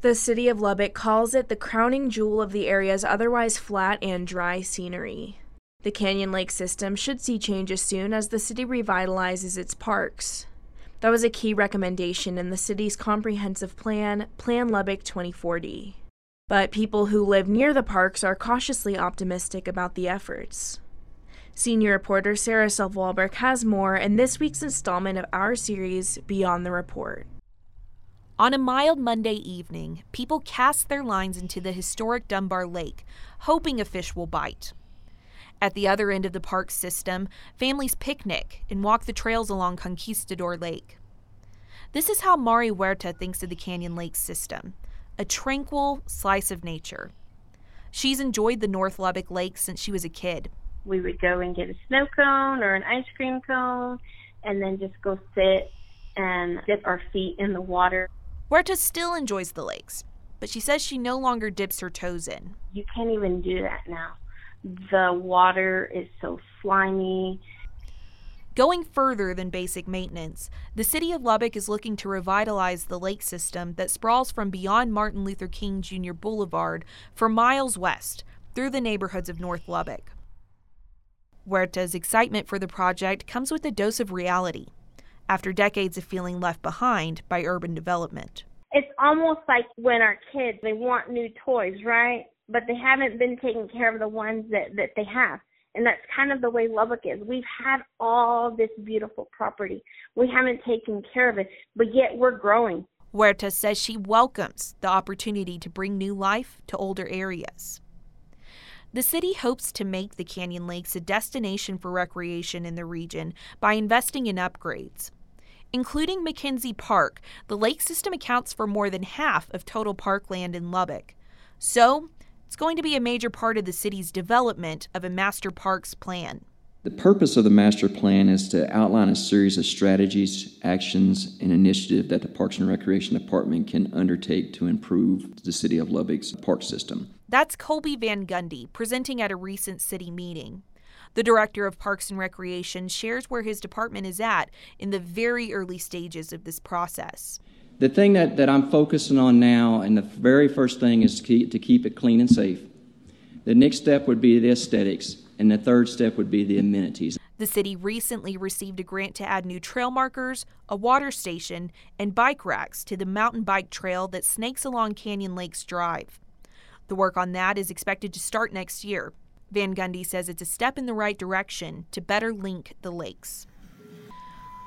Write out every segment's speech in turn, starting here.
The city of Lubbock calls it the crowning jewel of the area's otherwise flat and dry scenery. The Canyon Lake system should see changes soon as the city revitalizes its parks. That was a key recommendation in the city's comprehensive plan, Plan Lubbock 2040. But people who live near the parks are cautiously optimistic about the efforts. Senior reporter Sarah Self Walbrick has more in this week's installment of our series, Beyond the Report. On a mild Monday evening, people cast their lines into the historic Dunbar Lake, hoping a fish will bite. At the other end of the park system, families picnic and walk the trails along Conquistador Lake. This is how Mari Huerta thinks of the Canyon Lake system a tranquil slice of nature. She's enjoyed the North Lubbock Lake since she was a kid. We would go and get a snow cone or an ice cream cone and then just go sit and dip our feet in the water. Huerta still enjoys the lakes, but she says she no longer dips her toes in. You can't even do that now. The water is so slimy. Going further than basic maintenance, the city of Lubbock is looking to revitalize the lake system that sprawls from beyond Martin Luther King Jr. Boulevard for miles west through the neighborhoods of North Lubbock. Huerta's excitement for the project comes with a dose of reality after decades of feeling left behind by urban development. It's almost like when our kids they want new toys, right? but they haven't been taking care of the ones that that they have and that's kind of the way Lubbock is. We've had all this beautiful property. We haven't taken care of it, but yet we're growing. Huerta says she welcomes the opportunity to bring new life to older areas. The city hopes to make the Canyon Lakes a destination for recreation in the region by investing in upgrades. Including McKenzie Park, the lake system accounts for more than half of total parkland in Lubbock. So, it's going to be a major part of the city's development of a master parks plan. The purpose of the master plan is to outline a series of strategies, actions, and initiatives that the Parks and Recreation Department can undertake to improve the City of Lubbock's park system. That's Colby Van Gundy presenting at a recent city meeting. The director of Parks and Recreation shares where his department is at in the very early stages of this process the thing that, that I'm focusing on now, and the very first thing is to keep, to keep it clean and safe. The next step would be the aesthetics, and the third step would be the amenities. The city recently received a grant to add new trail markers, a water station, and bike racks to the mountain bike trail that snakes along Canyon Lakes Drive. The work on that is expected to start next year. Van Gundy says it's a step in the right direction to better link the lakes.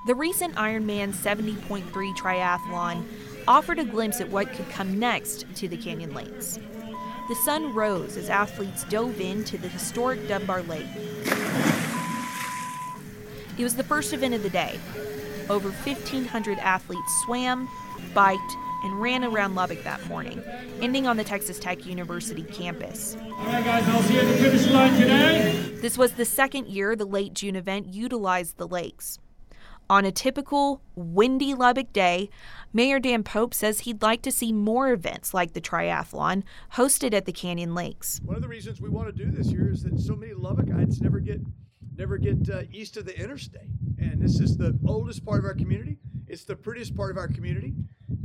The recent Ironman 70.3 triathlon offered a glimpse at what could come next to the Canyon Lakes. The sun rose as athletes dove into the historic Dunbar Lake. It was the first event of the day. Over 1,500 athletes swam, biked, and ran around Lubbock that morning, ending on the Texas Tech University campus. All right, guys, I'll see you at the finish line today. This was the second year the late June event utilized the lakes. On a typical windy Lubbock day, Mayor Dan Pope says he'd like to see more events like the triathlon hosted at the Canyon Lakes. One of the reasons we want to do this year is that so many Lubbockites never get never get uh, east of the interstate, and this is the oldest part of our community. It's the prettiest part of our community,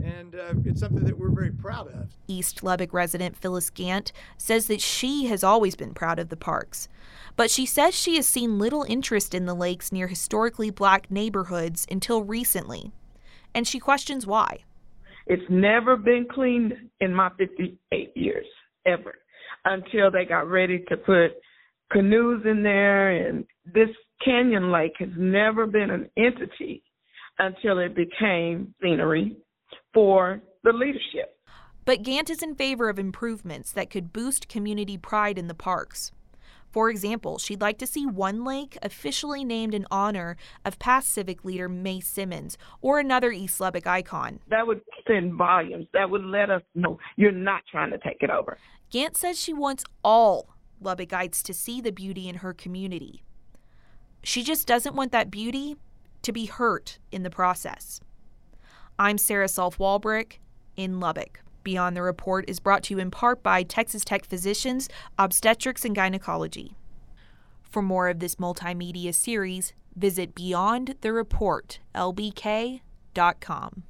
and uh, it's something that we're very proud of. East Lubbock resident Phyllis Gant says that she has always been proud of the parks but she says she has seen little interest in the lakes near historically black neighborhoods until recently. And she questions why. It's never been cleaned in my 58 years, ever, until they got ready to put canoes in there. And this canyon lake has never been an entity until it became scenery for the leadership. But Gant is in favor of improvements that could boost community pride in the parks. For example, she'd like to see one lake officially named in honor of past civic leader Mae Simmons or another East Lubbock icon. That would send volumes. That would let us know you're not trying to take it over. Gant says she wants all Lubbockites to see the beauty in her community. She just doesn't want that beauty to be hurt in the process. I'm Sarah Self Walbrick in Lubbock. Beyond the Report is brought to you in part by Texas Tech Physicians, Obstetrics and Gynecology. For more of this multimedia series, visit Beyond the Report, beyondthereport.lbk.com.